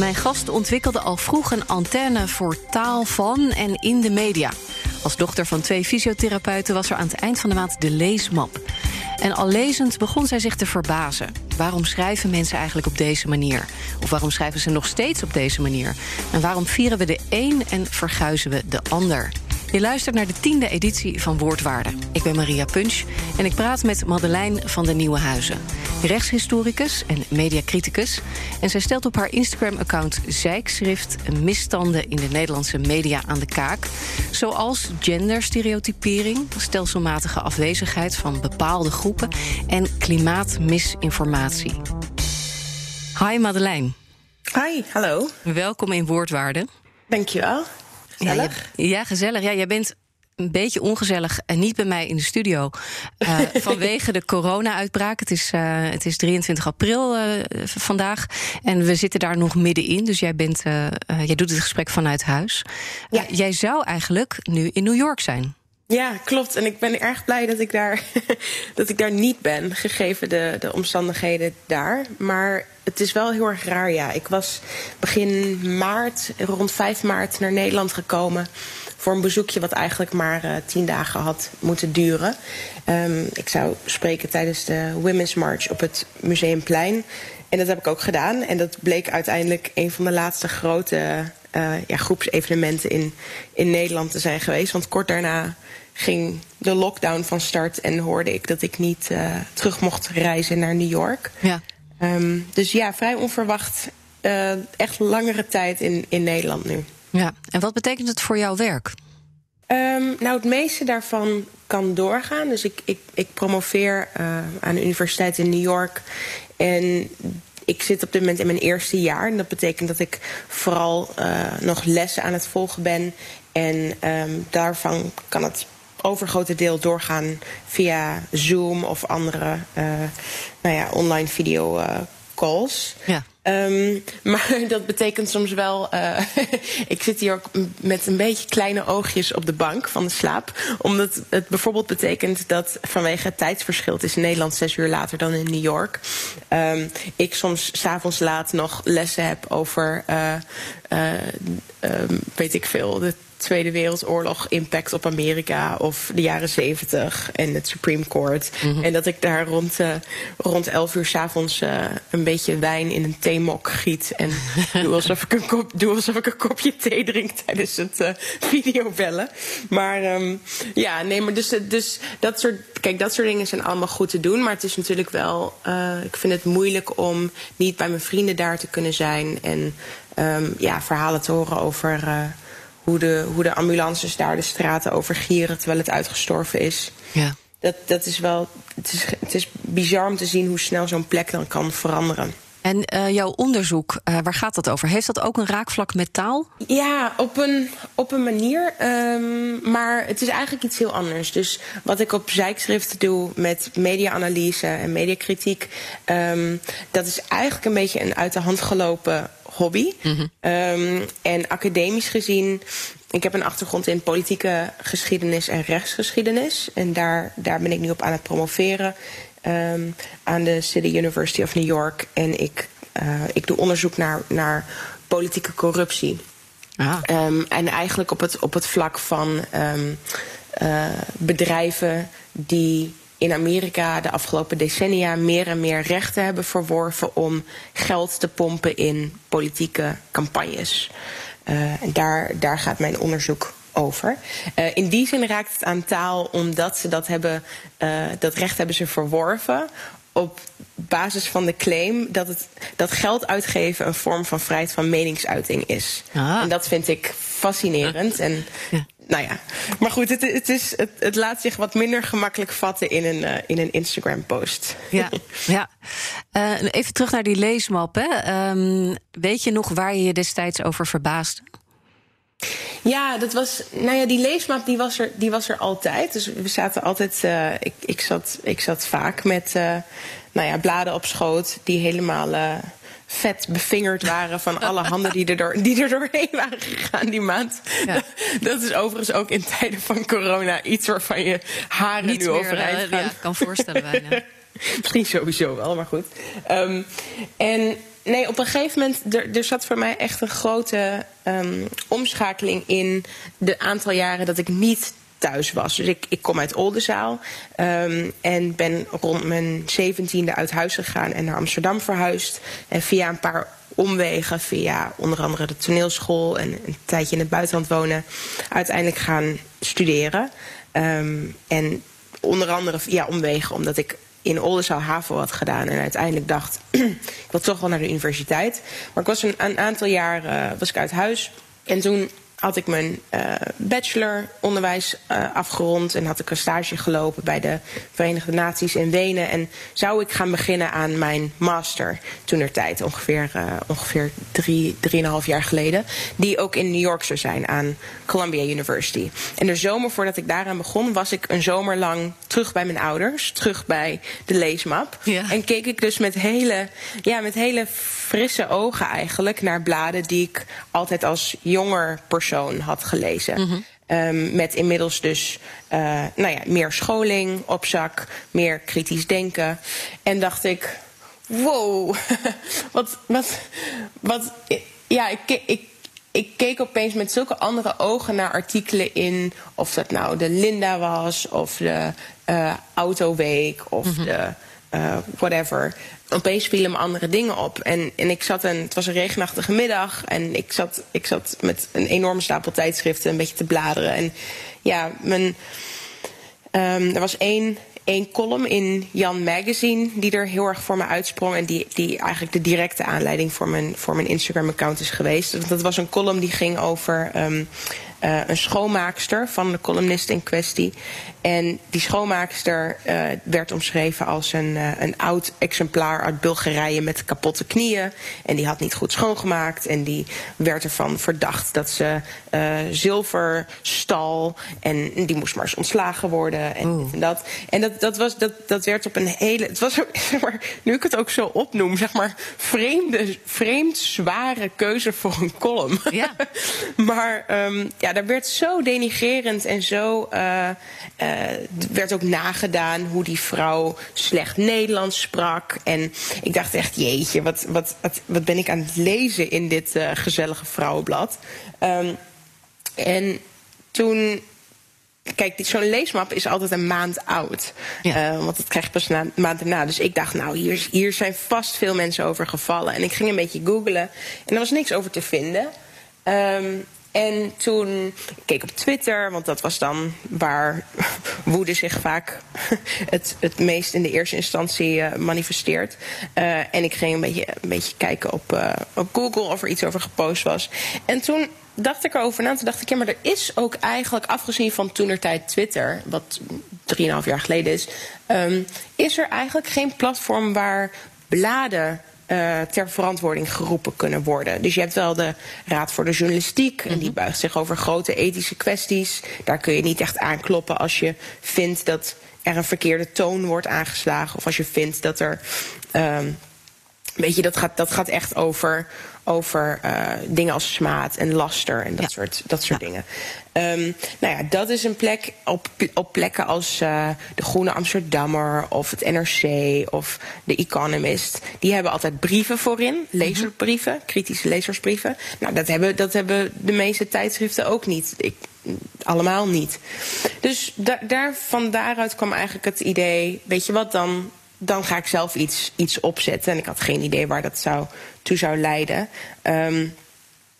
Mijn gast ontwikkelde al vroeg een antenne voor taal van en in de media. Als dochter van twee fysiotherapeuten was er aan het eind van de maand de leesmap. En al lezend begon zij zich te verbazen. Waarom schrijven mensen eigenlijk op deze manier? Of waarom schrijven ze nog steeds op deze manier? En waarom vieren we de een en verguizen we de ander? Je luistert naar de tiende editie van Woordwaarde. Ik ben Maria Punch en ik praat met Madeleine van de Nieuwe Huizen. Rechtshistoricus en mediacriticus. En zij stelt op haar Instagram-account zijkschrift misstanden in de Nederlandse media aan de kaak. Zoals genderstereotypering, stelselmatige afwezigheid van bepaalde groepen en klimaatmisinformatie. Hi Madeleine. Hi, hallo. Welkom in Woordwaarde. Dankjewel. Gezellig. Ja, ja, gezellig. Ja, jij bent een beetje ongezellig en niet bij mij in de studio. Uh, vanwege de corona-uitbraak. Het, is, uh, het is 23 april uh, vandaag. En we zitten daar nog middenin. Dus jij, bent, jij doet het gesprek vanuit huis. Ja. jij zou eigenlijk nu in New York zijn. Ja, klopt. En ik ben erg blij dat ik daar, dat ik daar niet ben, gegeven de, de omstandigheden daar. Maar het is wel heel erg raar, ja. Ik was begin maart, rond 5 maart, naar Nederland gekomen voor een bezoekje wat eigenlijk maar uh, tien dagen had moeten duren. Um, ik zou spreken tijdens de Women's March op het Museumplein. En dat heb ik ook gedaan. En dat bleek uiteindelijk een van de laatste grote uh, ja, groepsevenementen in, in Nederland te zijn geweest. Want kort daarna ging de lockdown van start en hoorde ik dat ik niet uh, terug mocht reizen naar New York. Ja. Um, dus ja, vrij onverwacht. Uh, echt langere tijd in, in Nederland nu. Ja, en wat betekent het voor jouw werk? Um, nou, het meeste daarvan kan doorgaan. Dus ik, ik, ik promoveer uh, aan de universiteit in New York. En ik zit op dit moment in mijn eerste jaar. En dat betekent dat ik vooral uh, nog lessen aan het volgen ben. En um, daarvan kan het overgrote deel doorgaan via Zoom of andere uh, nou ja, online video uh, calls. Ja. Um, maar dat betekent soms wel. Uh, ik zit hier ook met een beetje kleine oogjes op de bank van de slaap. Omdat het bijvoorbeeld betekent dat vanwege het tijdsverschil. Het is in Nederland zes uur later dan in New York. Um, ik soms s'avonds laat nog lessen heb over. Uh, uh, um, weet ik veel. De Tweede Wereldoorlog impact op Amerika of de jaren zeventig en het Supreme Court. Mm -hmm. En dat ik daar rond, uh, rond 11 uur s'avonds uh, een beetje wijn in een theemok giet. En doe, alsof ik een kop, doe alsof ik een kopje thee drink tijdens het uh, videobellen. Maar um, ja, nee, maar dus, dus dat soort. Kijk, dat soort dingen zijn allemaal goed te doen. Maar het is natuurlijk wel. ik vind het moeilijk om niet bij mijn vrienden daar te kunnen zijn. En um, ja, verhalen te horen over hoe de, hoe de ambulances daar de straten over gieren terwijl het uitgestorven is. Ja. Dat, dat is wel. Het is, het is bizar om te zien hoe snel zo'n plek dan kan veranderen. En uh, jouw onderzoek, uh, waar gaat dat over? Heeft dat ook een raakvlak met taal? Ja, op een, op een manier. Um, maar het is eigenlijk iets heel anders. Dus wat ik op zijkschriften doe met media-analyse en mediakritiek... Um, dat is eigenlijk een beetje een uit de hand gelopen hobby. Mm -hmm. um, en academisch gezien, ik heb een achtergrond in politieke geschiedenis en rechtsgeschiedenis. En daar, daar ben ik nu op aan het promoveren um, aan de City University of New York. En ik, uh, ik doe onderzoek naar, naar politieke corruptie. Ah. Um, en eigenlijk op het, op het vlak van uh, bedrijven die in Amerika de afgelopen decennia meer en meer rechten hebben verworven om geld te pompen in politieke campagnes. Uh, en daar, daar gaat mijn onderzoek over. Uh, in die zin raakt het aan taal omdat ze dat hebben, uh, dat recht hebben ze verworven op basis van de claim dat, het, dat geld uitgeven een vorm van vrijheid van meningsuiting is. Ah. En dat vind ik fascinerend. En Ja. Nou ja, maar goed, het, het, is, het, het laat zich wat minder gemakkelijk vatten in een, eh, in een Instagram-post. Ja, ja. Eh, even terug naar die leesmap. Hè. Ehm, weet je nog waar je je destijds over verbaasde? Ja, dat was. Nou ja, die leesmap die was er, die was er altijd. Dus we zaten altijd. eh, ik, ik, zat, ik zat vaak met nou ja, bladen op schoot die helemaal. Vet bevingerd waren van alle handen die er, door, die er doorheen waren gegaan die maand. Ja. Dat is overigens ook in tijden van corona iets waarvan je haren Niet nu meer, overeind eh, gaan. ja, kan voorstellen bijna. Misschien sowieso wel, maar goed. Ehm, en nee, op een gegeven moment, er, er zat voor mij echt een grote ehm, omschakeling in de aantal jaren dat ik niet thuis was. Dus ik, ik kom uit Oldenzaal ehm, en ben rond mijn zeventiende uit huis gegaan en naar Amsterdam verhuisd. En via een paar omwegen, via onder andere de toneelschool en een tijdje in het buitenland wonen, uiteindelijk gaan studeren. Ehm, en onder andere ja, omwegen, omdat ik in Oldenzaal HAVO had gedaan en uiteindelijk dacht, ik wil toch wel naar de universiteit. Maar ik was een, een aantal jaar eh, was ik uit huis en toen had ik mijn eh bacheloronderwijs eh, afgerond en had ik een stage gelopen bij de Verenigde Naties in Wenen. En zou ik gaan beginnen aan mijn master toen er tijd, ongeveer, eh, ongeveer drie, drieënhalf jaar geleden. Die ook in New York zou zijn aan Columbia University. En de zomer voordat ik daaraan begon, was ik een zomer lang terug bij mijn ouders, terug bij de leesmap. Ja. En keek ik dus met hele, ja, met hele frisse ogen eigenlijk naar bladen die ik altijd als jonger persoon had gelezen. Ehm, met inmiddels dus eh, nou ja, meer scholing op zak, meer kritisch denken. En dacht ik, wow, wat, wat, wat, ja, ik, ik, ik keek opeens met zulke andere ogen naar artikelen in, of dat nou de Linda was, of de eh, Autoweek, of de eh, whatever. Opeens vielen me andere dingen op. En, en ik zat een, het was een regenachtige middag. En ik zat, ik zat met een enorme stapel tijdschriften een beetje te bladeren. En ja, mijn, Ehm, er was één, één column in Jan Magazine die er heel erg voor me uitsprong. En die, die eigenlijk de directe aanleiding voor mijn, voor mijn Instagram-account is geweest. Dat was een column die ging over ehm, eh, een schoonmaakster van de columnist in kwestie. En die schoonmaakster eh, werd omschreven als een, eh, een oud exemplaar uit Bulgarije met kapotte knieën. En die had niet goed schoongemaakt. En die werd ervan verdacht dat ze zilver stal. En die moest maar eens ontslagen worden. En, dat. En dat, dat, was, dat, dat werd op een hele. Het was ook, zeg maar, nu ik het ook zo opnoem, zeg maar, vreemde, vreemd zware keuze voor een column. Ja. maar ehm, ja, daar werd zo denigrerend en zo. eh, eh, werd ook nagedaan hoe die vrouw slecht Nederlands sprak. En ik dacht echt, jeetje, wat, wat, wat, wat ben ik aan het lezen in dit eh, gezellige vrouwenblad. Ehm, en toen. Kijk, die- zo'n leesmap is altijd een maand oud. Ja. Want dat krijg je pas na, een maand erna. Dus ik dacht, nou, hier, hier zijn vast veel mensen over gevallen. En ik ging een beetje googlen. En er was niks over te vinden. Ehm, en toen ik keek op Twitter, want dat was dan waar woede zich vaak het, het meest in de eerste instantie eh, manifesteert. Eh, en ik ging een beetje, een beetje kijken op, eh, op Google of er iets over gepost was. En toen dacht ik erover na. Toen dacht ik, ja, maar er is ook eigenlijk, afgezien van toenertijd Twitter, wat 3,5 jaar geleden is, ehm, is er eigenlijk geen platform waar bladen eh, ter verantwoording geroepen kunnen worden. Dus je hebt wel de Raad voor de Journalistiek. En die buigt zich over grote ethische kwesties. Daar kun je niet echt aankloppen als je vindt dat er een verkeerde toon wordt aangeslagen. Of als je vindt dat er. ehm, Weet je, dat gaat, dat gaat echt over, over eh, dingen als smaad en laster en dat Ja. soort, dat soort dingen. Ehm, nou ja, dat is een plek op, op plekken als eh, de Groene Amsterdammer of het NRC of de Economist. Die hebben altijd brieven voorin, lezersbrieven, kritische lezersbrieven. Nou, dat hebben, dat hebben de meeste tijdschriften ook niet. Ik, allemaal niet. Dus da daar, van daaruit kwam eigenlijk het idee, weet je wat, dan, dan ga ik zelf iets, iets opzetten. En ik had geen idee waar dat zou, toe zou leiden. Ehm,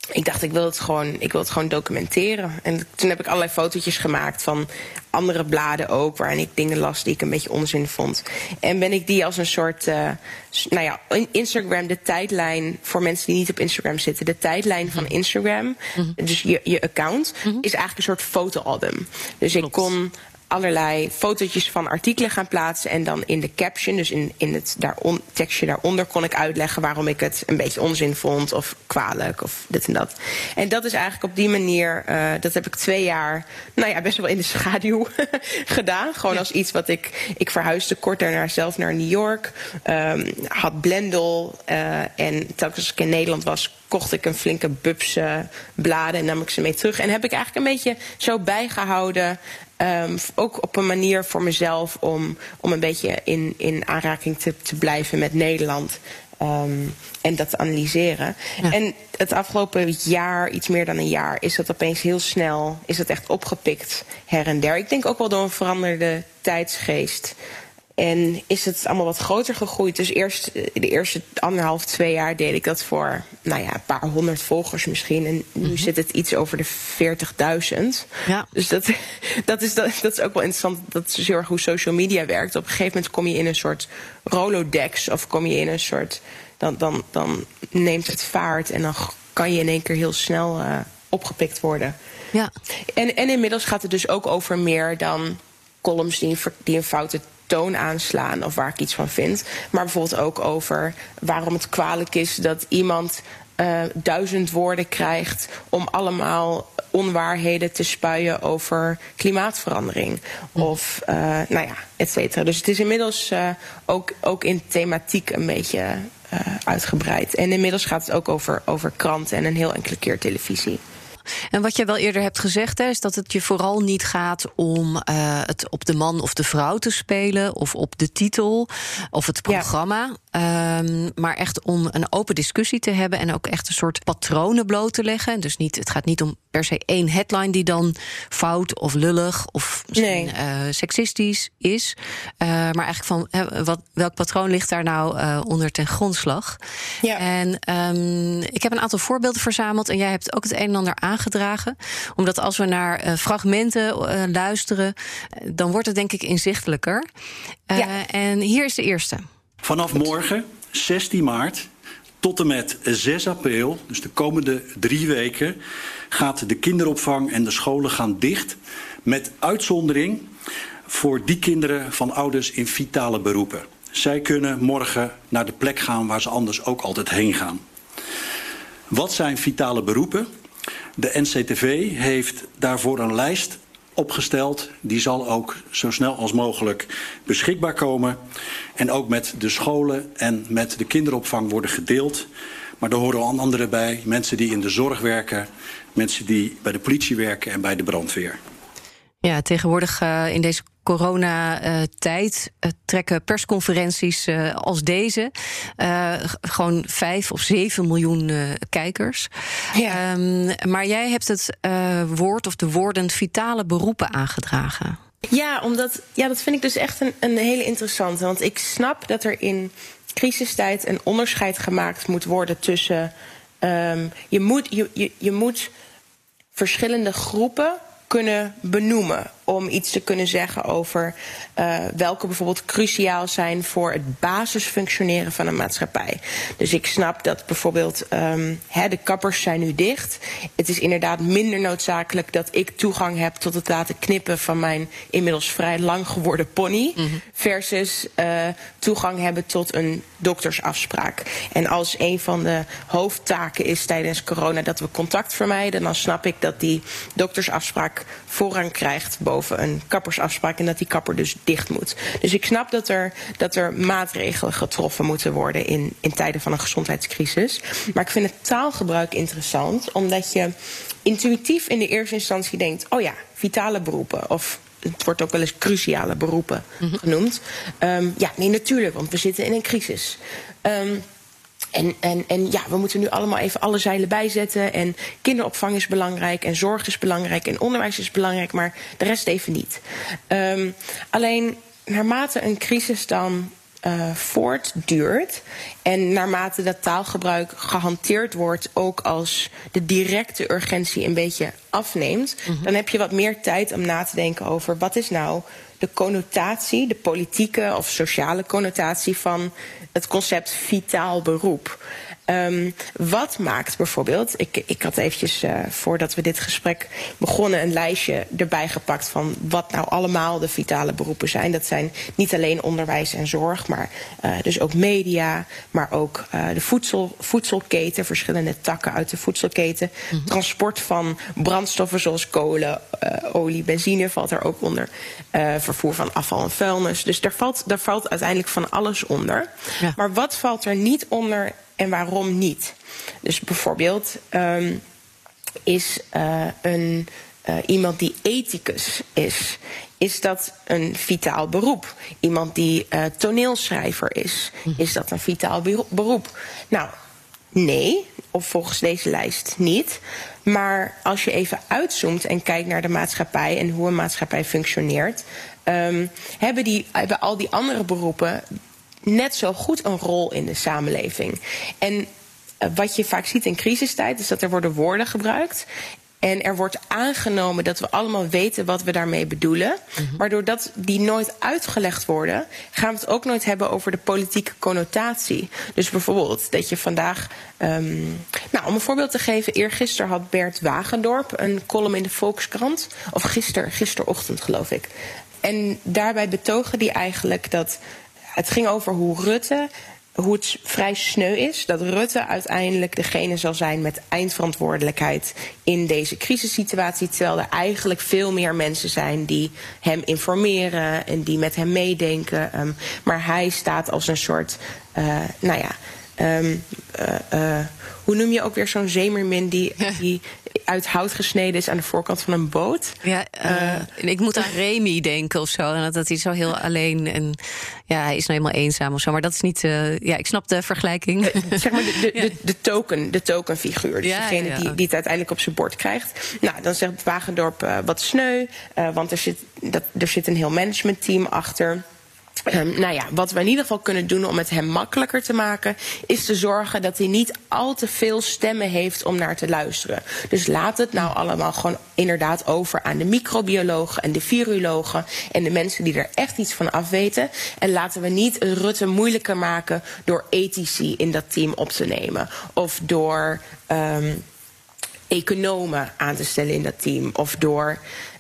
ik dacht, ik wil het gewoon, ik wil het gewoon documenteren. En toen heb ik allerlei fotootjes gemaakt van andere bladen ook, waarin ik dingen las die ik een beetje onzin vond. En ben ik die als een soort, uh, nou ja, Instagram, de tijdlijn voor mensen die niet op Instagram zitten, de tijdlijn van. Instagram, mhm. dus je, je account, mhm. is eigenlijk een soort fotoalbum. Dus ik kon allerlei fotootjes van artikelen gaan plaatsen. En dan in de caption, dus in, in het daaron, tekstje daaronder, kon ik uitleggen waarom ik het een beetje onzin vond. Of kwalijk of dit en dat. En dat is eigenlijk op die manier, uh, dat heb ik twee jaar, nou ja, best wel in de schaduw gedaan. Gewoon als iets wat ik. Ik verhuisde kort daarna zelf naar New York. Um, had Blendel. Uh, en telkens als ik in Nederland was, kocht ik een flinke bubs uh, bladen en nam ik ze mee terug. En heb ik eigenlijk een beetje zo bijgehouden Um, ook op een manier voor mezelf om, om een beetje in, in aanraking te, te blijven met Nederland. Um, en dat te analyseren. En het afgelopen jaar, iets meer dan een jaar, is dat opeens heel snel, is dat echt opgepikt her en der. Ik denk ook wel door een veranderde tijdsgeest. En is het allemaal wat groter gegroeid. Dus eerst de eerste anderhalf, twee jaar deed ik dat voor nou ja, een paar honderd volgers misschien. En nu mhm. zit het iets over de 40.000. Ja. Dus dat, dat, is, dat, dat is ook wel interessant. Dat is heel erg hoe social media werkt. Op een gegeven moment kom je in een soort Rolodex. Of kom je in een soort. Dan, dan, dan neemt het vaart. En dan kan je in één keer heel snel uh, opgepikt worden. Ja. En, en inmiddels gaat het dus ook over meer dan columns die, die een foute toon aanslaan of waar ik iets van vind. Maar bijvoorbeeld ook over waarom het kwalijk is dat iemand uh, duizend woorden krijgt om allemaal onwaarheden te spuien over klimaatverandering. Of, uh, nou ja, et cetera. Dus het is inmiddels uh, ook, ook in thematiek een beetje uitgebreid. En inmiddels gaat het ook over, over kranten en een heel enkele keer televisie. En wat je wel eerder hebt gezegd, hè, is dat het je vooral niet gaat om uh, het op de man of de vrouw te spelen, of op de titel of het programma. Ja. Um, maar echt om een open discussie te hebben en ook echt een soort patronen bloot te leggen. Dus niet, het gaat niet om per se één headline die dan fout of lullig of misschien nee. uh, seksistisch is. Uh, maar eigenlijk van wat, welk patroon ligt daar nou uh, onder ten grondslag? Ja. En um, ik heb een aantal voorbeelden verzameld en jij hebt ook het een en ander aangedragen. Omdat als we naar uh, fragmenten uh, luisteren, dan wordt het denk ik inzichtelijker. Uh, ja. En hier is de eerste. Vanaf morgen, 16 maart, tot en met 6 april, dus de komende drie weken, gaat de kinderopvang en de scholen gaan dicht. Met uitzondering voor die kinderen van ouders in vitale beroepen. Zij kunnen morgen naar de plek gaan waar ze anders ook altijd heen gaan. Wat zijn vitale beroepen? De NCTV heeft daarvoor een lijst opgesteld. Die zal ook zo snel als mogelijk beschikbaar komen. En ook met de scholen en met de kinderopvang worden gedeeld. Maar er horen al anderen bij. Mensen die in de zorg werken. Mensen die bij de politie werken en bij de brandweer. Ja, tegenwoordig uh, in deze coronatijd uh, trekken persconferenties uh, als deze uh, gewoon vijf of zeven miljoen kijkers. Ja. Um, maar jij hebt het woord of de woorden vitale beroepen aangedragen. Ja, omdat, ja, dat vind ik dus echt een, een hele interessante. Want ik snap dat er in crisistijd een onderscheid gemaakt moet worden tussen. Um, je, moet, je, je, je moet verschillende groepen kunnen benoemen om iets te kunnen zeggen over uh, welke bijvoorbeeld cruciaal zijn voor het basisfunctioneren van een maatschappij. Dus ik snap dat bijvoorbeeld um, hè, de kappers zijn nu dicht. Het is inderdaad minder noodzakelijk dat ik toegang heb tot het laten knippen van mijn inmiddels vrij lang geworden pony. Mm -hmm. Versus uh, toegang hebben tot een doktersafspraak. En als een van de hoofdtaken is tijdens corona dat we contact vermijden, dan snap ik dat die doktersafspraak voorrang krijgt boven een kappersafspraak en dat die kapper dus dicht moet. Dus ik snap dat er, dat er maatregelen getroffen moeten worden in, in tijden van een gezondheidscrisis. Maar ik vind het taalgebruik interessant, omdat je intuïtief in de eerste instantie denkt: oh ja, vitale beroepen. Of het wordt ook wel eens cruciale beroepen mm -hmm. genoemd. Um, ja, nee, natuurlijk, want we zitten in een crisis. Um, en, en, en ja, we moeten nu allemaal even alle zeilen bijzetten. En kinderopvang is belangrijk, en zorg is belangrijk, en onderwijs is belangrijk, maar de rest even niet. Um, alleen naarmate een crisis dan uh, voortduurt. En naarmate dat taalgebruik gehanteerd wordt, ook als de directe urgentie een beetje afneemt, mhm. dan heb je wat meer tijd om na te denken over wat is nou de connotatie, de politieke of sociale connotatie van het concept vitaal beroep. Um, wat maakt bijvoorbeeld, ik, ik had eventjes uh, voordat we dit gesprek begonnen een lijstje erbij gepakt van wat nou allemaal de vitale beroepen zijn. Dat zijn niet alleen onderwijs en zorg, maar uh, dus ook media, maar ook uh, de voedsel, voedselketen, verschillende takken uit de voedselketen. Mm -hmm. Transport van brandstoffen zoals kolen, olie, benzine valt er ook onder. vervoer van afval en vuilnis. Dus daar valt, daar valt uiteindelijk van alles onder. Ja. Maar wat valt er niet onder en waarom niet. Dus bijvoorbeeld um, is uh, een, uh, iemand die ethicus is, is dat een vitaal beroep? Iemand die uh, toneelschrijver is, is dat een vitaal beroep? Nou, nee, of volgens deze lijst niet. Maar als je even uitzoomt en kijkt naar de maatschappij en hoe een maatschappij functioneert, um, hebben, die, hebben al die andere beroepen net zo goed een rol in de samenleving. En uh, wat je vaak ziet in crisistijd is dat er worden woorden gebruikt. En er wordt aangenomen dat we allemaal weten wat we daarmee bedoelen. -hmm. Maar doordat die nooit uitgelegd worden, gaan we het ook nooit hebben over de politieke connotatie. Dus bijvoorbeeld dat je vandaag. Um, nou, om een voorbeeld te geven, eergisteren had Bert Wagendorp een column in de Volkskrant. Of gister, gisterochtend geloof ik. En daarbij betogen die eigenlijk dat het ging over hoe Rutte hoe het vrij sneu is dat Rutte uiteindelijk degene zal zijn met eindverantwoordelijkheid in deze crisissituatie. Terwijl er eigenlijk veel meer mensen zijn die hem informeren en die met hem meedenken. Um, maar hij staat als een soort, uh, nou ja. Um, uh, uh, hoe noem je ook weer zo'n zeemermin die, die uit hout gesneden is aan de voorkant van een boot? Ja, uh, ik moet aan Remy denken of zo. En dat, dat hij zo heel alleen en ja, hij is nou helemaal eenzaam of zo. Maar dat is niet. Uh, ja, ik snap de vergelijking. zeg maar de, de, de, de token, de tokenfiguur. Dus ja, degene ja. Die, die het uiteindelijk op zijn bord krijgt. Nou, dan zegt Wagendorp wat sneu, want er zit, dat, er zit een heel managementteam achter. Um, nou ja, wat we in ieder geval kunnen doen om het hem makkelijker te maken, is te zorgen dat hij niet al te veel stemmen heeft om naar te luisteren. Dus laat het nou allemaal gewoon inderdaad over aan de microbiologen en de virologen en de mensen die er echt iets van afweten. En laten we niet Rutte moeilijker maken door ethici in dat team op te nemen of door um, economen aan te stellen in dat team of door.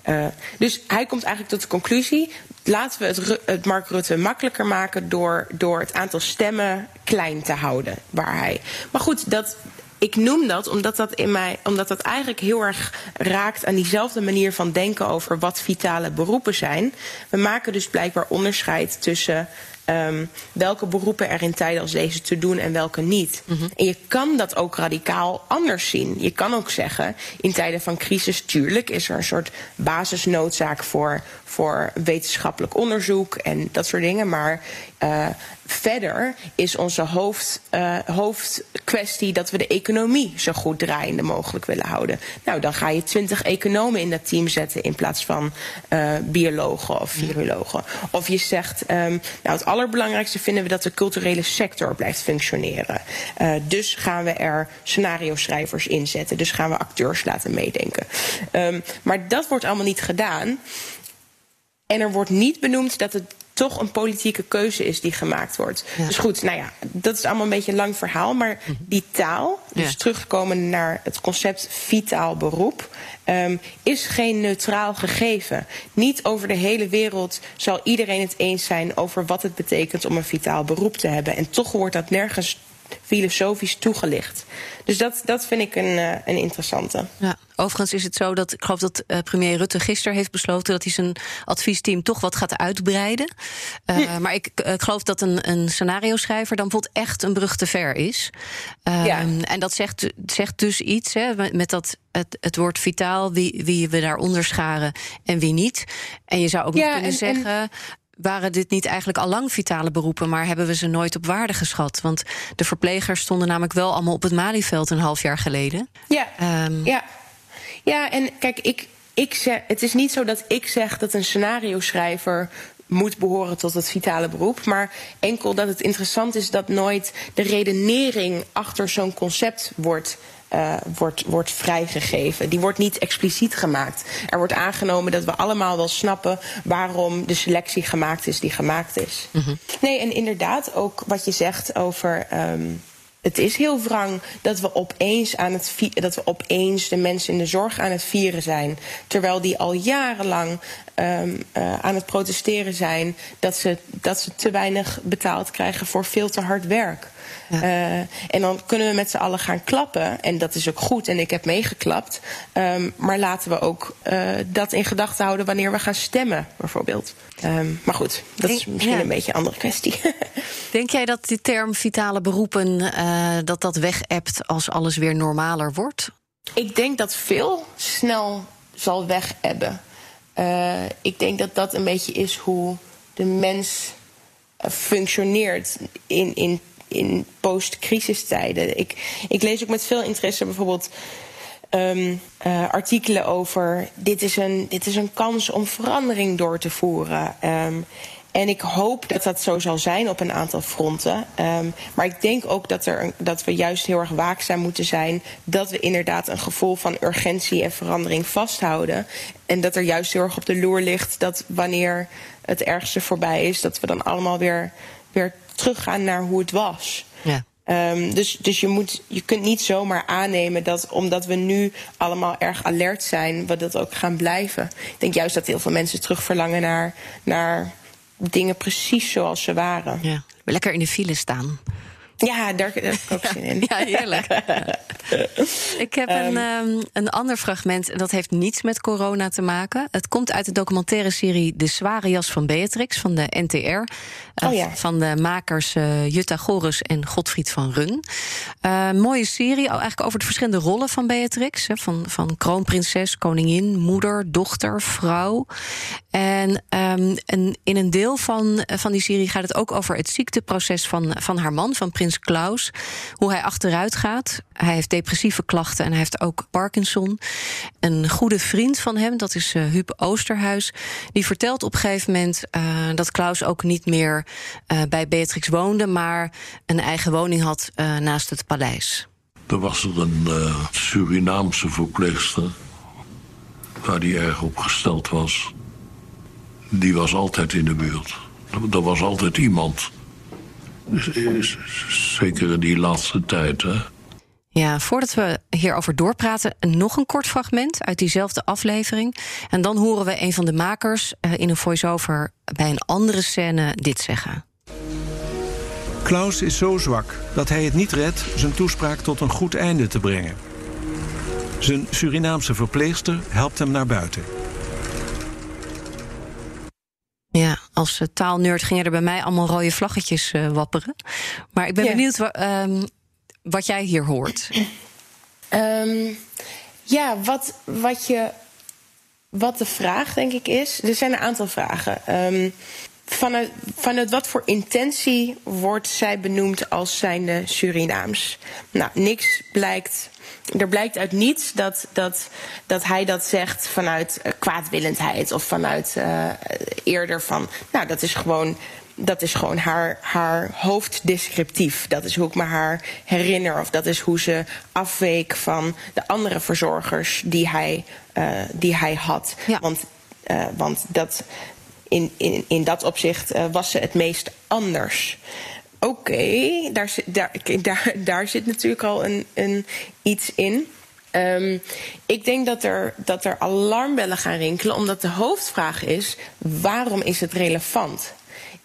Uh, dus hij komt eigenlijk tot de conclusie laten we het, het Mark Rutte makkelijker maken door, door het aantal stemmen klein te houden. Waar hij. Maar goed, dat, ik noem dat omdat dat, in mij, omdat dat eigenlijk heel erg raakt aan diezelfde manier van denken over wat vitale beroepen zijn. We maken dus blijkbaar onderscheid tussen um, welke beroepen er in tijden als deze te doen en welke niet. Mm -hmm. En je kan dat ook radicaal anders zien. Je kan ook zeggen, in tijden van crisis, tuurlijk is er een soort basisnoodzaak voor, voor wetenschappelijk onderzoek en dat soort dingen. Maar uh, verder is onze hoofd, uh, hoofdkwestie dat we de economie zo goed draaiende mogelijk willen houden. Nou, dan ga je twintig economen in dat team zetten in plaats van uh, biologen of virologen. Of je zegt, um, nou, het allerbelangrijkste vinden we dat de culturele sector blijft functioneren. Uh, dus gaan we er scenario schrijvers inzetten. Dus gaan we acteurs laten meedenken. Um, maar dat wordt allemaal niet gedaan. En er wordt niet benoemd dat het toch een politieke keuze is die gemaakt wordt. Ja. Dus goed, nou ja, dat is allemaal een beetje een lang verhaal. Maar die taal, dus ja. teruggekomen naar het concept vitaal beroep, um, is geen neutraal gegeven. Niet over de hele wereld zal iedereen het eens zijn over wat het betekent om een vitaal beroep te hebben. En toch wordt dat nergens filosofisch toegelicht. Dus dat, dat vind ik een, uh, een interessante. Ja, overigens is het zo dat ik geloof dat uh, premier Rutte gisteren heeft besloten dat hij zijn adviesteam toch wat gaat uitbreiden. Uh, hm. Maar ik, ik, geloof dat een, een scenario schrijver dan bijvoorbeeld echt een brug te ver is. Ja. En dat zegt, zegt dus iets hè, met dat het, het woord vitaal, wie, wie we daar onderscharen en wie niet. En je zou ook ja, nog kunnen en, zeggen. En waren dit niet eigenlijk al lang vitale beroepen, maar hebben we ze nooit op waarde geschat? Want de verplegers stonden namelijk wel allemaal op het Malieveld een half jaar geleden. Ja, um, ja. ja en kijk, ik, ik zeg, het is niet zo dat ik zeg dat een scenario schrijver moet behoren tot het vitale beroep. Maar enkel dat het interessant is dat nooit de redenering achter zo'n concept wordt uh, wordt, wordt vrijgegeven. Die wordt niet expliciet gemaakt. Er wordt aangenomen dat we allemaal wel snappen waarom de selectie gemaakt is die gemaakt is. Mm -hmm. Nee, en inderdaad, ook wat je zegt over. Um, het is heel wrang dat we opeens aan het dat we opeens de mensen in de zorg aan het vieren zijn. Terwijl die al jarenlang um, uh, aan het protesteren zijn dat ze, dat ze te weinig betaald krijgen voor veel te hard werk. Ja. Uh, en dan kunnen we met z'n allen gaan klappen. En dat is ook goed. En ik heb meegeklapt. Um, maar laten we ook uh, dat in gedachten houden wanneer we gaan stemmen, bijvoorbeeld. Um, maar goed, dat is misschien ja. een beetje een andere kwestie. Denk jij dat die term vitale beroepen uh, dat dat wegebt als alles weer normaler wordt? Ik denk dat veel snel zal wegebben. Uh, ik denk dat dat een beetje is hoe de mens functioneert in, in in post-crisistijden. Ik, ik lees ook met veel interesse bijvoorbeeld um, uh, artikelen over. Dit is, een, dit is een kans om verandering door te voeren. Um, en ik hoop dat dat zo zal zijn op een aantal fronten. Um, maar ik denk ook dat, er dat we juist heel erg waakzaam moeten zijn. Dat we inderdaad een gevoel van urgentie en verandering vasthouden. En dat er juist heel erg op de loer ligt dat wanneer het ergste voorbij is, dat we dan allemaal weer, weer teruggaan naar hoe het was. Ja. Um, dus dus je, moet, je kunt niet zomaar aannemen dat omdat we nu allemaal erg alert zijn, we dat ook gaan blijven. Ik denk juist dat heel veel mensen terugverlangen naar, naar dingen precies zoals ze waren. Ja. Lekker in de file staan. Ja, daar, heb ik ook zin in. ja, heerlijk. ik heb een, um, een ander fragment, en dat heeft niets met corona te maken. Het komt uit de documentaire serie De Zware Jas van Beatrix van de NTR. Uh, oh ja. Van de makers uh, Jutta Gorus en Godfried van Run. Uh, mooie serie, eigenlijk over de verschillende rollen van Beatrix. Hè, van, van kroonprinses, koningin, moeder, dochter, vrouw. En, um, en in een deel van, van die serie gaat het ook over het ziekteproces van, van haar man, van prins Klaus. Hoe hij achteruit gaat. Hij heeft depressieve klachten en hij heeft ook Parkinson. Een goede vriend van hem, dat is uh, Huub Oosterhuis, die vertelt op een gegeven moment uh, dat Klaus ook niet meer uh, bij Beatrix woonde, maar een eigen woning had naast het paleis. Er was er een Surinaamse verpleegster waar hij erg op gesteld was. Die was altijd in de buurt. Er was altijd iemand. Zeker in die laatste tijd, hè. Ja, voordat we hierover doorpraten, nog een kort fragment uit diezelfde aflevering. En dan horen we een van de makers uh, in een voice-over bij een andere scène dit zeggen. Klaus is zo zwak dat hij het niet redt zijn toespraak tot een goed einde te brengen. Zijn Surinaamse verpleegster helpt hem naar buiten. Ja, als uh, taalnerd gingen er bij mij allemaal rode vlaggetjes uh, wapperen. Maar ik ben ja. benieuwd um, wat jij hier hoort. Um, ja, wat, wat, je, wat de vraag denk ik is. Er zijn een aantal vragen. Um, vanuit, vanuit wat voor intentie wordt zij benoemd als zijnde Surinaams? Nou, niks blijkt er blijkt uit niets dat, dat, dat hij dat zegt vanuit uh, kwaadwillendheid of vanuit uh, eerder van, nou, dat is gewoon. Dat is gewoon haar, haar hoofddescriptief. Dat is hoe ik me haar herinner. Of dat is hoe ze afweek van de andere verzorgers die hij, uh, die hij had. Ja. Want, want dat, in, in, in dat opzicht was ze het meest anders. Oké, okay, daar, daar, daar, daar zit natuurlijk al een, een iets in. Um, ik denk dat er, dat er alarmbellen gaan rinkelen, omdat de hoofdvraag is: waarom is het relevant?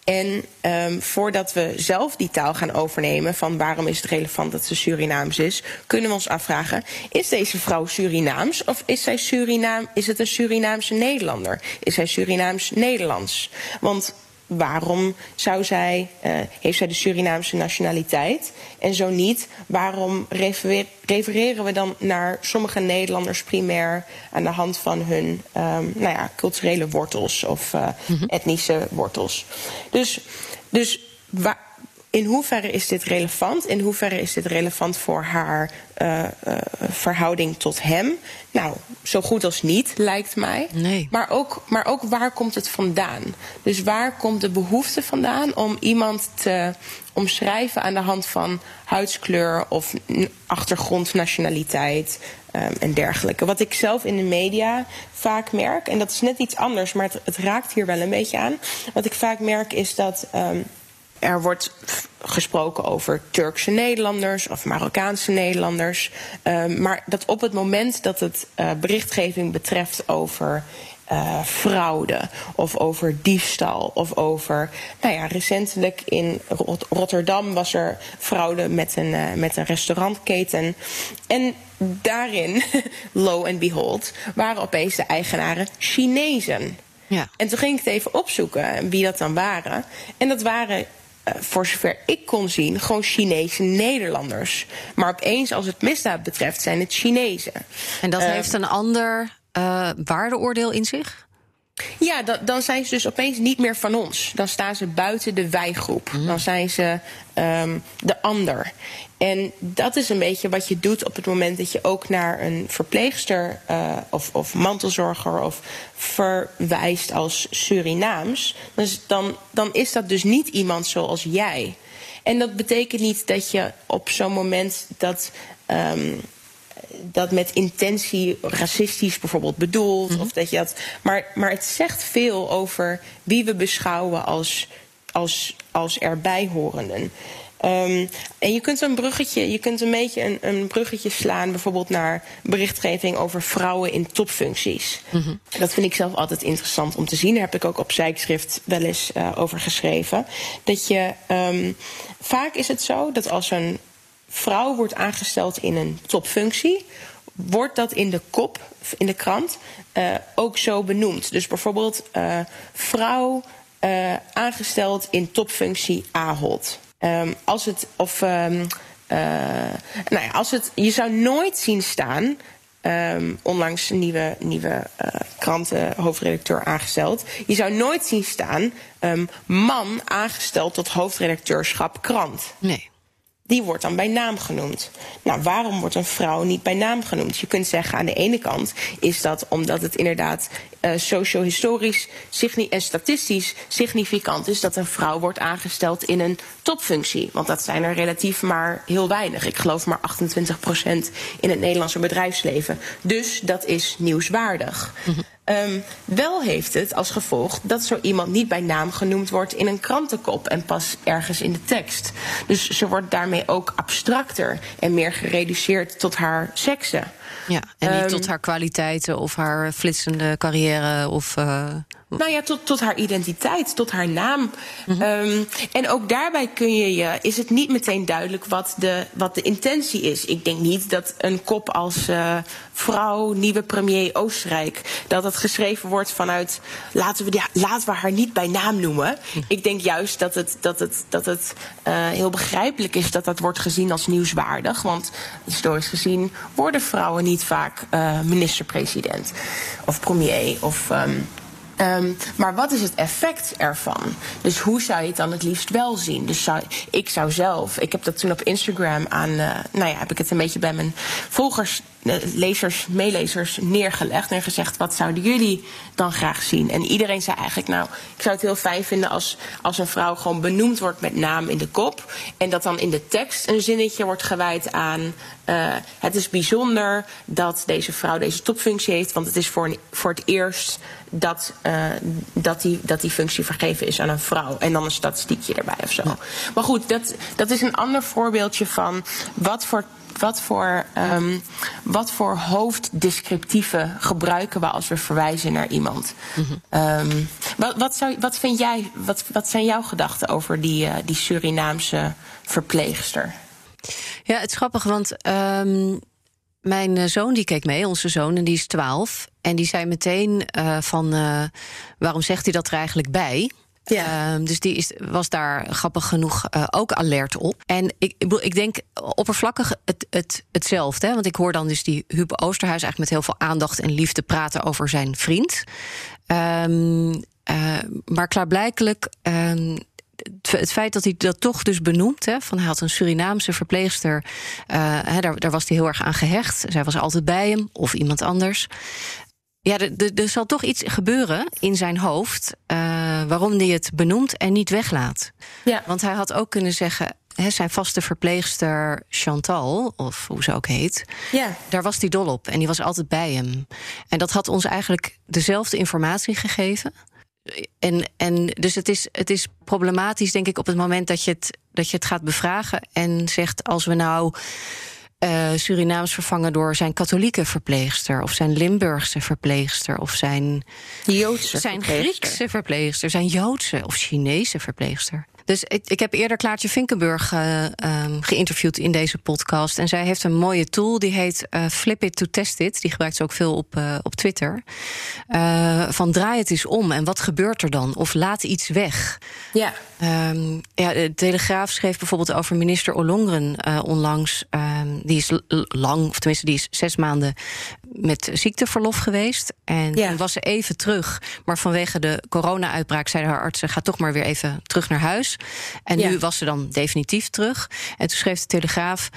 En um, voordat we zelf die taal gaan overnemen van waarom is het relevant dat ze Surinaams is, kunnen we ons afvragen: is deze vrouw Surinaams of is zij Surinaam? Is het een Surinaamse Nederlander? Is zij Surinaams Nederlands? Want waarom zou zij, uh, heeft zij de Surinaamse nationaliteit? En zo niet, waarom refereren we dan naar sommige Nederlanders primair aan de hand van hun um, nou ja, culturele wortels of uh, mm -hmm. etnische wortels? Dus, dus in hoeverre is dit relevant? In hoeverre is dit relevant voor haar uh, uh, verhouding tot hem? Nou, zo goed als niet, lijkt mij. Nee. Maar ook, maar ook waar komt het vandaan? Dus waar komt de behoefte vandaan om iemand te omschrijven aan de hand van huidskleur of achtergrond, nationaliteit um, en dergelijke? Wat ik zelf in de media vaak merk, en dat is net iets anders, maar het, het raakt hier wel een beetje aan. Wat ik vaak merk is dat. Um, er wordt gesproken over Turkse Nederlanders of Marokkaanse Nederlanders. Uh, maar dat op het moment dat het uh, berichtgeving betreft over uh, fraude of over diefstal of over. Nou ja, recentelijk in Rot Rotterdam was er fraude met een, uh, met een restaurantketen. En daarin, lo and behold, waren opeens de eigenaren Chinezen. Ja. En toen ging ik het even opzoeken wie dat dan waren. En dat waren voor zover ik kon zien, gewoon Chinese Nederlanders. Maar opeens, als het misdaad betreft, zijn het Chinezen. En dat uh, heeft een ander uh, waardeoordeel in zich? Ja, da dan zijn ze dus opeens niet meer van ons. Dan staan ze buiten de wijgroep. Mm. Dan zijn ze um, de ander. En dat is een beetje wat je doet op het moment dat je ook naar een verpleegster uh, of, of mantelzorger of verwijst als Surinaams. Dus dan, dan is dat dus niet iemand zoals jij. En dat betekent niet dat je op zo'n moment dat. Um, dat met intentie racistisch bijvoorbeeld bedoelt. Mm -hmm. of dat je dat, maar, maar het zegt veel over wie we beschouwen als, als, als erbij horenden. Um, en je kunt een bruggetje, je kunt een beetje een, een bruggetje slaan, bijvoorbeeld naar berichtgeving over vrouwen in topfuncties. Mm -hmm. Dat vind ik zelf altijd interessant om te zien. Daar heb ik ook op Zijkschrift wel eens uh, over geschreven. Dat je um, vaak is het zo dat als een vrouw wordt aangesteld in een topfunctie, wordt dat in de kop, in de krant, uh, ook zo benoemd. Dus bijvoorbeeld uh, vrouw uh, aangesteld in topfunctie Ahold. Um, als het, of, um, nou ja, als het, je zou nooit zien staan. Um, onlangs nieuwe, nieuwe uh, kranten hoofdredacteur aangesteld. Je zou nooit zien staan man aangesteld tot hoofdredacteurschap krant. Nee die wordt dan bij naam genoemd. Nou, waarom wordt een vrouw niet bij naam genoemd? Je kunt zeggen aan de ene kant is dat omdat het inderdaad uh, socio-historisch en statistisch significant is dat een vrouw wordt aangesteld in een topfunctie. Want dat zijn er relatief maar heel weinig. Ik geloof maar 28 procent in het Nederlandse bedrijfsleven. Dus dat is nieuwswaardig. -hmm. Um, wel heeft het als gevolg dat zo iemand niet bij naam genoemd wordt in een krantenkop en pas ergens in de tekst. Dus ze wordt daarmee ook abstracter en meer gereduceerd tot haar seksen. Ja, en niet um, tot haar kwaliteiten of haar flitsende carrière of. Uh... Nou ja, tot, tot haar identiteit, tot haar naam. Mm -hmm. um, en ook daarbij kun je je, is het niet meteen duidelijk wat de, wat de intentie is. Ik denk niet dat een kop als uh, vrouw, nieuwe premier Oostenrijk, dat het geschreven wordt vanuit laten we, laten we haar niet bij naam noemen. Mm -hmm. Ik denk juist dat het, dat het, dat het uh, heel begrijpelijk is dat dat wordt gezien als nieuwswaardig. Want historisch gezien worden vrouwen niet vaak uh, minister-president of premier of. Um, Um, maar wat is het effect ervan? Dus hoe zou je het dan het liefst wel zien? Dus zou, ik zou zelf, ik heb dat toen op Instagram aan, uh, nou ja, heb ik het een beetje bij mijn volgers, uh, lezers, meelezers neergelegd en gezegd: wat zouden jullie dan graag zien? En iedereen zei eigenlijk: nou, ik zou het heel fijn vinden als, als een vrouw gewoon benoemd wordt met naam in de kop en dat dan in de tekst een zinnetje wordt gewijd aan. Uh, het is bijzonder dat deze vrouw deze topfunctie heeft, want het is voor, voor het eerst dat, uh, dat, die, dat die functie vergeven is aan een vrouw. En dan een statistiekje erbij of zo. Ja. Maar goed, dat, dat is een ander voorbeeldje van wat voor wat voor, um, wat voor hoofddescriptieven gebruiken we als we verwijzen naar iemand? Mm -hmm. um, wat, wat, zou, wat, vind jij, wat, wat zijn jouw gedachten over die, uh, die Surinaamse verpleegster? Ja, het is grappig, want um, mijn zoon die keek mee, onze zoon, en die is 12. En die zei meteen uh, van uh, waarom zegt hij dat er eigenlijk bij? Ja. Uh, dus die is, was daar grappig genoeg uh, ook alert op. En ik, ik denk oppervlakkig het, het, hetzelfde. Hè? Want ik hoor dan dus die Huub Oosterhuis eigenlijk met heel veel aandacht en liefde praten over zijn vriend. Um, uh, maar klaarblijkelijk het feit dat hij dat toch dus benoemt, hè, van hij had een Surinaamse verpleegster, uh, hè, daar, daar was hij heel erg aan gehecht. Zij was altijd bij hem of iemand anders. Ja, er zal toch iets gebeuren in zijn hoofd uh, waarom hij het benoemt en niet weglaat. Ja. Want hij had ook kunnen zeggen: zijn vaste verpleegster Chantal, of hoe ze ook heet, ja. daar was hij dol op en die was altijd bij hem. En dat had ons eigenlijk dezelfde informatie gegeven. En, en dus het is, het is problematisch, denk ik, op het moment dat je het, dat je het gaat bevragen en zegt: als we nou. Uh, Surinaams vervangen door zijn katholieke verpleegster, of zijn Limburgse verpleegster, of zijn Joodse zijn Griekse verpleegster, zijn Joodse of Chinese verpleegster. Dus ik, ik heb eerder Klaartje Vinkenburg uh, um, geïnterviewd in deze podcast. En zij heeft een mooie tool, die heet uh, Flip It to Test It. Die gebruikt ze ook veel op, uh, op Twitter. van draai het eens om en wat gebeurt er dan? Of laat iets weg. Ja. Um, ja, de Telegraaf schreef bijvoorbeeld over minister Ollongren onlangs. Um, die is lang, of tenminste, die is zes maanden met ziekteverlof geweest. En ja. toen was ze even terug. Maar vanwege de corona-uitbraak zeiden haar artsen: ga toch maar weer even terug naar huis. En nu was ze dan definitief terug. En toen schreef de Telegraaf.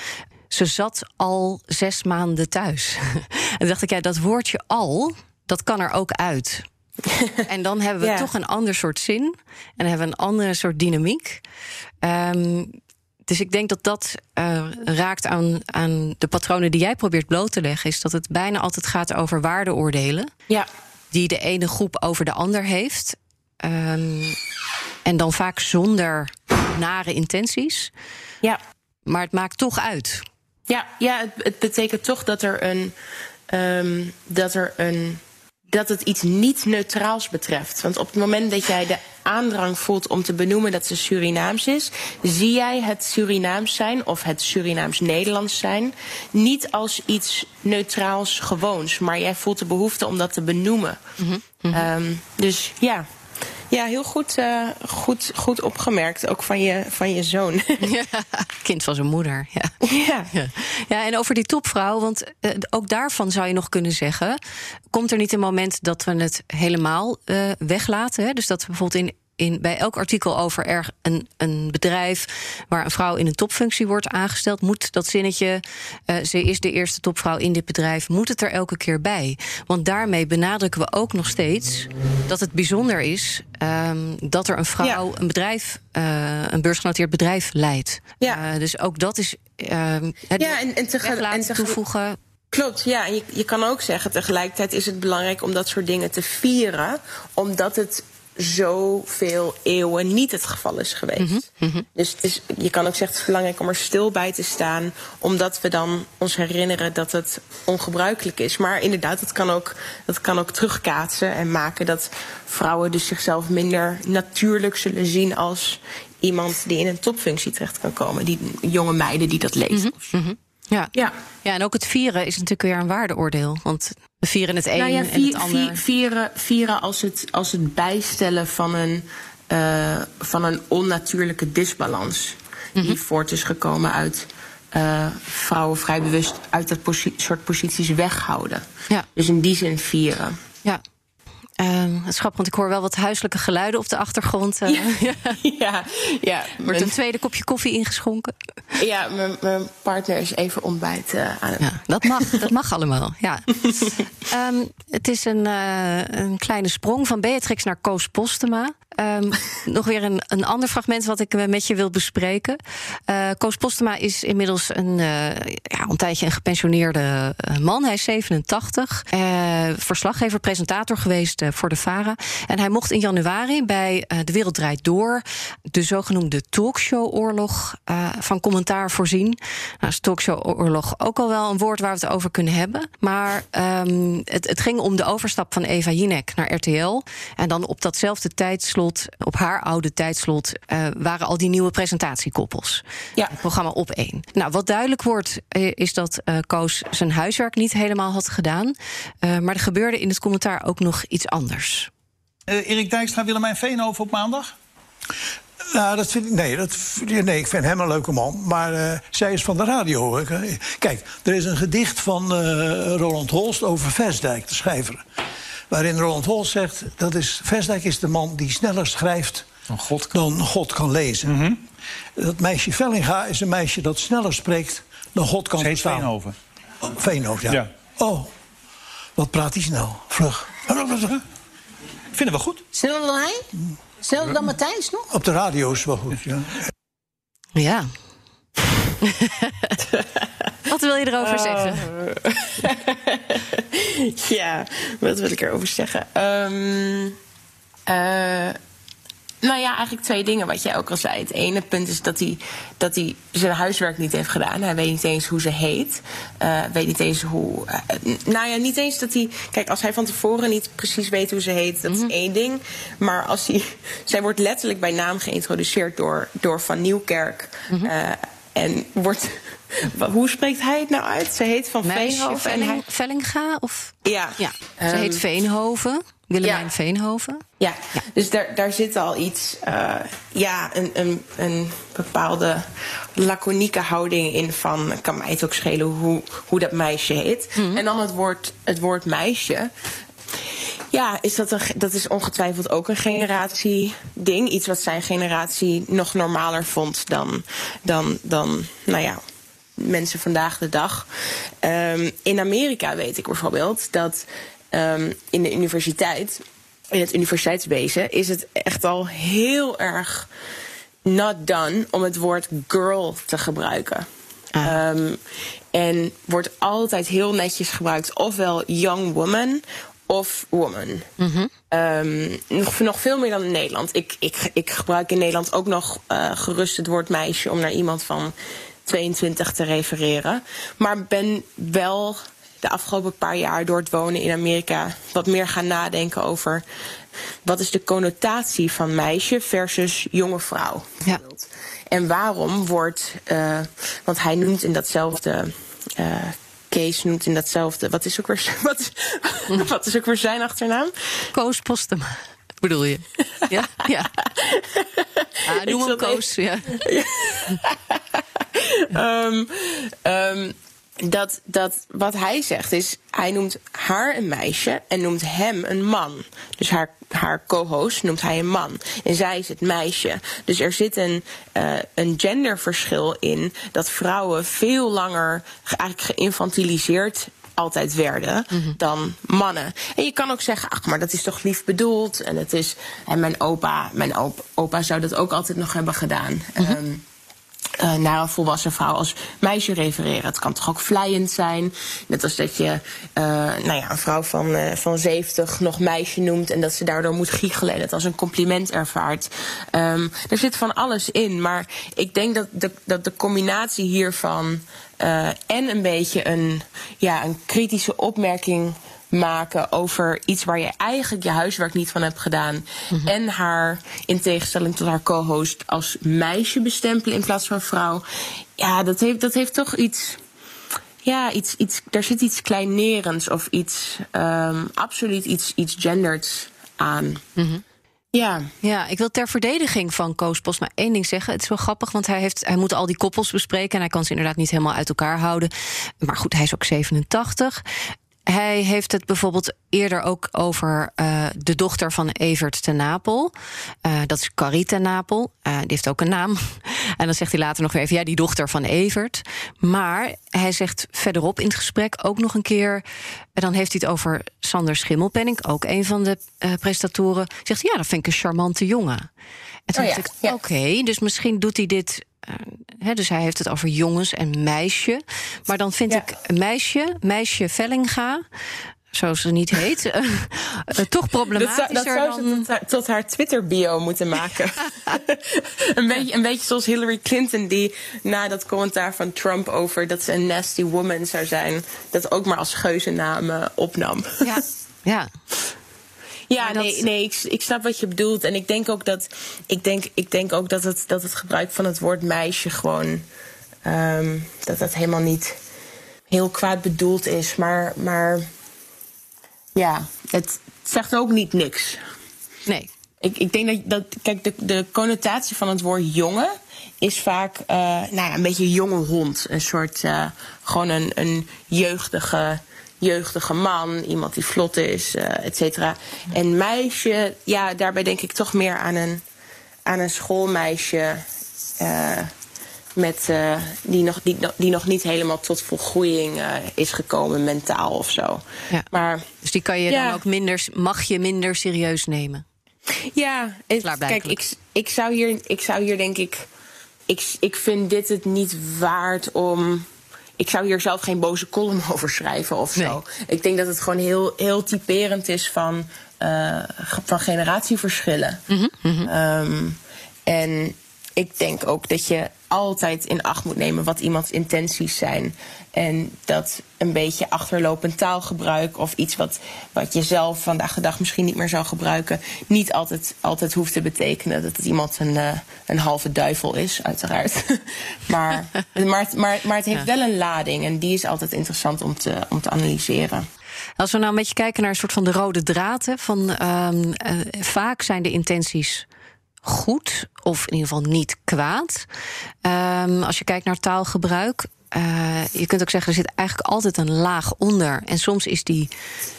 Ze zat al zes maanden thuis. en dacht ik, ja, dat woordje al, dat kan er ook uit. en dan hebben we toch een ander soort zin. En hebben we een andere soort dynamiek. Um, dus ik denk dat dat uh, raakt aan, aan de patronen die jij probeert bloot te leggen. Is dat het bijna altijd gaat over waardeoordelen. Ja. Die de ene groep over de ander heeft. Um, en dan vaak zonder nare intenties. Ja. Maar het maakt toch uit. Ja, ja het, het betekent toch dat er een. Um, dat er een dat het iets niet neutraals betreft. Want op het moment dat jij de aandrang voelt om te benoemen dat ze Surinaams is, zie jij het Surinaams zijn of het Surinaams-Nederlands zijn niet als iets neutraals gewoons, maar jij voelt de behoefte om dat te benoemen. Mm -hmm. um, dus ja. Ja, heel goed, uh, goed, goed opgemerkt. Ook van je, van je zoon. Ja, kind van zijn moeder. Ja. Ja. ja. ja en over die topvrouw, want uh, ook daarvan zou je nog kunnen zeggen: komt er niet een moment dat we het helemaal uh, weglaten? Hè? Dus dat we bijvoorbeeld in in, bij elk artikel over er een, een bedrijf waar een vrouw in een topfunctie wordt aangesteld, moet dat zinnetje, uh, ze is de eerste topvrouw in dit bedrijf, moet het er elke keer bij. Want daarmee benadrukken we ook nog steeds dat het bijzonder is um, dat er een vrouw ja. een bedrijf, uh, een beursgenoteerd bedrijf leidt. Ja. Uh, dus ook dat is het ja, en, en tegelijk toevoegen. Klopt, ja. En je, je kan ook zeggen, tegelijkertijd is het belangrijk om dat soort dingen te vieren, omdat het zoveel eeuwen niet het geval is geweest. Mm -hmm. Dus het is, je kan ook zeggen, het is belangrijk om er stil bij te staan, omdat we dan ons herinneren dat het ongebruikelijk is. Maar inderdaad, dat kan ook, dat kan ook terugkaatsen en maken dat vrouwen dus zichzelf minder natuurlijk zullen zien als iemand die in een topfunctie terecht kan komen. Die jonge meiden die dat lezen. Mm -hmm. Ja. Ja. ja, en ook het vieren is natuurlijk weer een waardeoordeel. Want we vieren het een nou ja, vier, en het ander. Vieren, vieren als, het, als het bijstellen van een, uh, van een onnatuurlijke disbalans. Mm -hmm. Die voort is gekomen uit uh, vrouwen vrij bewust uit dat posi soort posities weghouden. Ja. Dus in die zin vieren. Ja. Um, het is grappig, want ik hoor wel wat huiselijke geluiden op de achtergrond. Uh, ja, ja, ja. Wordt een tweede kopje koffie ingeschonken? Ja, mijn partner is even ontbijt uh, aan het... Ja, dat mag, dat mag allemaal, ja. um, het is een, uh, een kleine sprong van Beatrix naar Koos Postema. Um, nog weer een, een ander fragment wat ik met je wil bespreken. Uh, Koos Postema is inmiddels een, uh, ja, een tijdje een gepensioneerde man. Hij is 87. Uh, verslaggever, presentator geweest voor de VARA. En hij mocht in januari bij De Wereld Draait Door... de zogenoemde talkshow-oorlog van commentaar voorzien. Nou is talkshow-oorlog ook al wel een woord waar we het over kunnen hebben. Maar um, het, het ging om de overstap van Eva Jinek naar RTL. En dan op datzelfde tijdslot op haar oude tijdslot, uh, waren al die nieuwe presentatiekoppels. Ja. Het programma op één. Nou, wat duidelijk wordt, is dat uh, Koos zijn huiswerk niet helemaal had gedaan. Uh, maar er gebeurde in het commentaar ook nog iets anders. Erik Dijkstra, Willemijn Veenhoven op maandag? Nou, dat vind ik, nee, dat, nee, ik vind hem een leuke man. Maar uh, zij is van de radio. Kijk, er is een gedicht van uh, Roland Holst over Versdijk, de schrijver. Waarin Roland Holst zegt, dat is, Versdijk is de man die sneller schrijft God dan God kan lezen. Dat meisje Vellinga is een meisje dat sneller spreekt dan God kan verstaan. Veenhoven. Oh, Veenhoven, ja. Ja. Oh, wat praat hij snel. Vlug. Vinden we goed. Sneller dan hij? Sneller dan Matthijs nog? Op de radio is wel goed, ja. Ja. Wat wil je erover Oh. zeggen? ja, wat wil ik erover zeggen? Ehm, eh, nou ja, eigenlijk twee dingen wat jij ook al zei. Het ene punt is dat hij, dat hij zijn huiswerk niet heeft gedaan. Hij weet niet eens hoe ze heet. Eh, weet niet eens hoe. eh, nou ja, niet eens dat hij. Kijk, als hij van tevoren niet precies weet hoe ze heet, dat is één ding. Maar als hij. Zij wordt letterlijk bij naam geïntroduceerd door, door Van Nieuwkerk. Eh, en wordt. Hoe spreekt hij het nou uit? Ze heet Van Meisje Veenhoven. Velling, hij- Vellinga? Of? Ja. Ja, ze Ehm, heet Veenhoven. Willemijn ja. Veenhoven. Ja, dus daar, daar zit al iets, eh, ja, een, een, een bepaalde laconieke houding in van, kan mij het ook schelen hoe, hoe dat meisje heet. En dan het woord, het woord meisje. Ja, is dat, een, dat is ongetwijfeld ook een generatie-ding. Iets wat zijn generatie nog normaler vond dan, dan, dan nou ja, mensen vandaag de dag. Ehm, in Amerika weet ik bijvoorbeeld dat ehm, in de universiteit, in het universiteitswezen, is het echt al heel erg not done om het woord girl te gebruiken. Ehm, en wordt altijd heel netjes gebruikt, ofwel young woman of woman. Ehm, nog, nog veel meer dan in Nederland. Ik, ik, ik gebruik in Nederland ook nog eh, gerust het woord meisje om naar iemand van 22 te refereren. Maar ben wel de afgelopen paar jaar door het wonen in Amerika wat meer gaan nadenken over wat is de connotatie van meisje versus jonge vrouw. Ja. En waarom wordt, eh, want hij noemt in datzelfde. eh Kees noemt in datzelfde. Wat is ook weer, wat wat is ook weer zijn achternaam? Koos Postema. Bedoel je? Ja? Ja. Ah, noem hem Koos. Ja. Ehm, ehm, dat, dat wat hij zegt is, hij noemt haar een meisje en noemt hem een man. Dus haar, haar co-host noemt hij een man. En zij is het meisje. Dus er zit een, eh, een genderverschil in dat vrouwen veel langer ge- eigenlijk geïnfantiliseerd altijd werden dan mannen. En je kan ook zeggen, ach, maar dat is toch lief bedoeld. En het is. En mijn opa, mijn op- opa zou dat ook altijd nog hebben gedaan. Ehm, eh, naar een volwassen vrouw als meisje refereren. Het kan toch ook vlijend zijn. Net als dat je eh, nou ja, een vrouw van, eh, van 70 nog meisje noemt... en dat ze daardoor moet giechelen en het als een compliment ervaart. Ehm, er zit van alles in. Maar ik denk dat de, dat de combinatie hiervan... en een beetje een, ja, een kritische opmerking maken over iets waar je eigenlijk je huiswerk niet van hebt gedaan. En haar, in tegenstelling tot haar co-host, als meisje bestempelen in plaats van vrouw. Ja, dat heeft, dat heeft toch iets. Ja, iets, iets, daar zit iets kleinerends of iets. ehm, absoluut iets, iets genderds aan. Ja. Ja, ik wil ter verdediging van Koos maar één ding zeggen. Het is wel grappig, want hij, heeft, hij moet al die koppels bespreken... en hij kan ze inderdaad niet helemaal uit elkaar houden. Maar goed, hij is ook 87. Hij heeft het bijvoorbeeld eerder ook over eh, de dochter van Evert ten Napel. Eh, dat is Carrie ten Napel. Eh, die heeft ook een naam. En dan zegt hij later nog weer even... ja, die dochter van Evert. Maar hij zegt verderop in het gesprek ook nog een keer... en dan heeft hij het over Sander Schimmelpenning... ook een van de presentatoren. Zegt ja, dat vind ik een charmante jongen. En toen Oh ja, dacht ik, oké, dus misschien doet hij dit... eh, hè, dus hij heeft het over jongens en meisje. Maar dan vind ik meisje, meisje Vellinga... zoals ze niet heet, eh, eh, toch problematischer dat zou ze dan... tot haar, tot haar Twitter-bio moeten maken. een, beetje, een beetje zoals Hillary Clinton, die na dat commentaar van Trump over dat ze een nasty woman zou zijn, dat ook maar als geuzennaam opnam. Ja, ja. Ja, dat- nee, nee ik, ik snap wat je bedoelt. En ik denk ook dat, ik denk, ik denk ook dat, het, dat het gebruik van het woord meisje gewoon. ehm, dat dat helemaal niet heel kwaad bedoeld is. Maar, maar ja, het zegt ook niet niks. Nee. Ik, ik denk dat, dat kijk, de, de connotatie van het woord jongen is vaak eh, nou ja, een beetje een jonge hond. Een soort, eh, gewoon een, een jeugdige, jeugdige man. Iemand die vlot is, eh et cetera. En meisje, ja, daarbij denk ik toch meer aan een, aan een schoolmeisje. eh, met, eh, die, nog, die, die nog niet helemaal tot volgroeiing is gekomen, mentaal of zo. Ja. Maar Dus die kan je Ja. dan ook minder, mag je minder serieus nemen. Ja, het- kijk, ik, ik, zou hier, ik zou hier denk ik. Ik, ik vind dit het niet waard om. Ik zou hier zelf geen boze column over schrijven of zo. Ik denk dat het gewoon heel, heel typerend is van, eh, van generatieverschillen. Ehm, en ik denk ook dat je altijd in acht moet nemen wat iemands intenties zijn. En dat een beetje achterlopend taalgebruik of iets wat, wat je zelf vandaag de dag misschien niet meer zou gebruiken, niet altijd, altijd hoeft te betekenen dat het iemand een, eh, een halve duivel is, uiteraard. maar, maar, het- maar, maar het heeft wel een lading en die is altijd interessant om te, om te analyseren. Als we nou een beetje kijken naar een soort van de rode draad, hè, van ehm, eh, vaak zijn de intenties goed of in ieder geval niet kwaad. Ehm, als je kijkt naar taalgebruik. eh, je kunt ook zeggen, er zit eigenlijk altijd een laag onder. En soms is die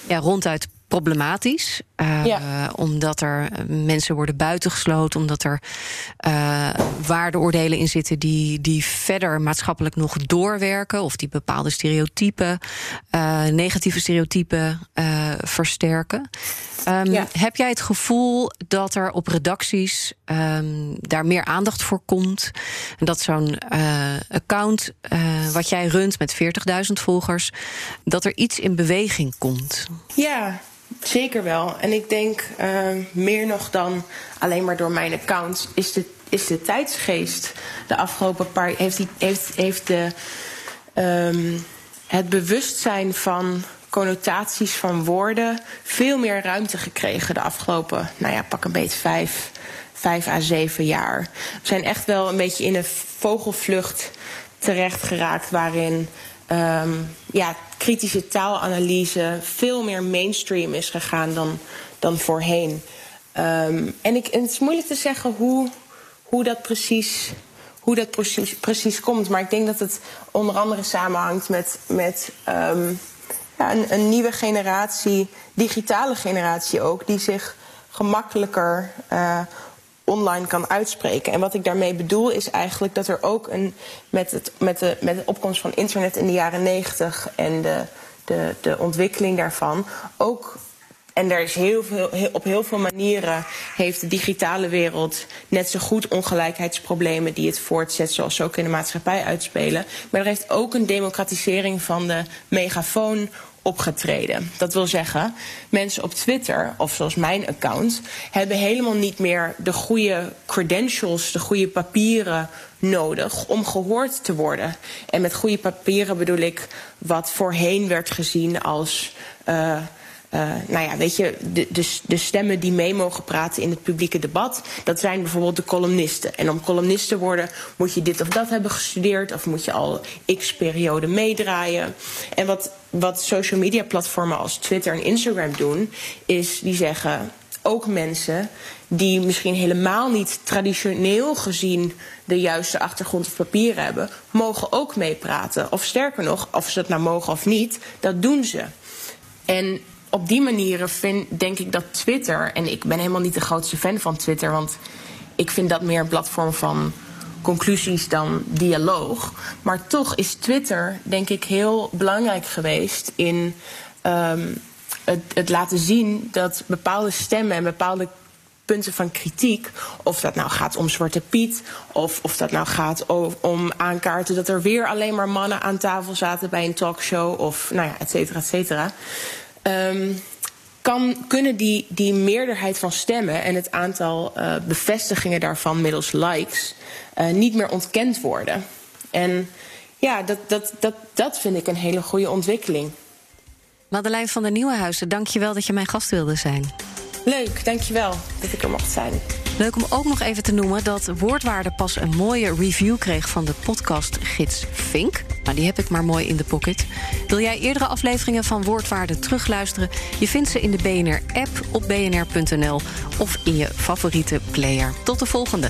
ja, ronduit problematisch. eh, Ja. Omdat er eh, mensen worden buitengesloten. Omdat er eh, waardeoordelen in zitten die, die verder maatschappelijk nog doorwerken. Of die bepaalde stereotypen, negatieve stereotypen versterken. Ehm, Ja. Heb jij het gevoel dat er op redacties ehm, daar meer aandacht voor komt? En dat zo'n account wat jij runt met 40.000 volgers, dat er iets in beweging komt? Ja, zeker wel. En ik denk eh, meer nog dan alleen maar door mijn account is de, is de tijdsgeest de afgelopen paar heeft, die, heeft, heeft de, ehm, het bewustzijn van connotaties van woorden veel meer ruimte gekregen de afgelopen, nou ja, pak een beetje vijf, vijf à zeven jaar. We zijn echt wel een beetje in een vogelvlucht terecht geraakt waarin ehm, ja, kritische taalanalyse veel meer mainstream is gegaan dan, dan voorheen. Ehm, en, ik, het is moeilijk te zeggen hoe, hoe dat precies hoe dat precies, precies komt. Maar ik denk dat het onder andere samenhangt met, met ehm, ja, een, een nieuwe generatie, digitale generatie ook, die zich gemakkelijker eh, online kan uitspreken. En wat ik daarmee bedoel is eigenlijk dat er ook een, met, het, met, de, met de opkomst van internet in de jaren negentig en de, de, de ontwikkeling daarvan ook en er is heel veel, op heel veel manieren heeft de digitale wereld net zo goed ongelijkheidsproblemen die het voortzet, zoals ze ook in de maatschappij uitspelen. Maar er heeft ook een democratisering van de megafoon opgetreden. Dat wil zeggen, mensen op Twitter, of zoals mijn account, hebben helemaal niet meer de goede credentials, de goede papieren nodig om gehoord te worden. En met goede papieren bedoel ik wat voorheen werd gezien als. eh, eh, nou ja, weet je, de, de, de stemmen die mee mogen praten in het publieke debat, dat zijn bijvoorbeeld de columnisten. En om columnist te worden moet je dit of dat hebben gestudeerd, of moet je al x periode meedraaien. En wat, wat social media platformen als Twitter en Instagram doen, is die zeggen ook mensen die misschien helemaal niet traditioneel gezien de juiste achtergrond of papieren hebben, mogen ook meepraten. Of sterker nog, of ze dat nou mogen of niet, dat doen ze. En op die manieren vind, denk ik dat Twitter, en ik ben helemaal niet de grootste fan van Twitter, want ik vind dat meer een platform van conclusies dan dialoog. Maar toch is Twitter, denk ik, heel belangrijk geweest in ehm, het, het laten zien dat bepaalde stemmen en bepaalde punten van kritiek. Of dat nou gaat om Zwarte Piet. Of of dat nou gaat om aankaarten dat er weer alleen maar mannen aan tafel zaten bij een talkshow. Of nou ja, et cetera, et cetera. Ehm, kan, kunnen die, die meerderheid van stemmen en het aantal eh, bevestigingen daarvan middels likes eh, niet meer ontkend worden. En ja, dat, dat, dat, dat vind ik een hele goede ontwikkeling. Madeleine van der Nieuwenhuizen, dank je wel dat je mijn gast wilde zijn. Leuk, dankjewel dat ik er mocht zijn. Leuk om ook nog even te noemen dat Woordwaarde pas een mooie review kreeg van de podcastgids Fink. Nou, die heb ik maar mooi in de pocket. Wil jij eerdere afleveringen van Woordwaarde terugluisteren? Je vindt ze in de BNR-app op bnr.nl of in je favoriete player. Tot de volgende.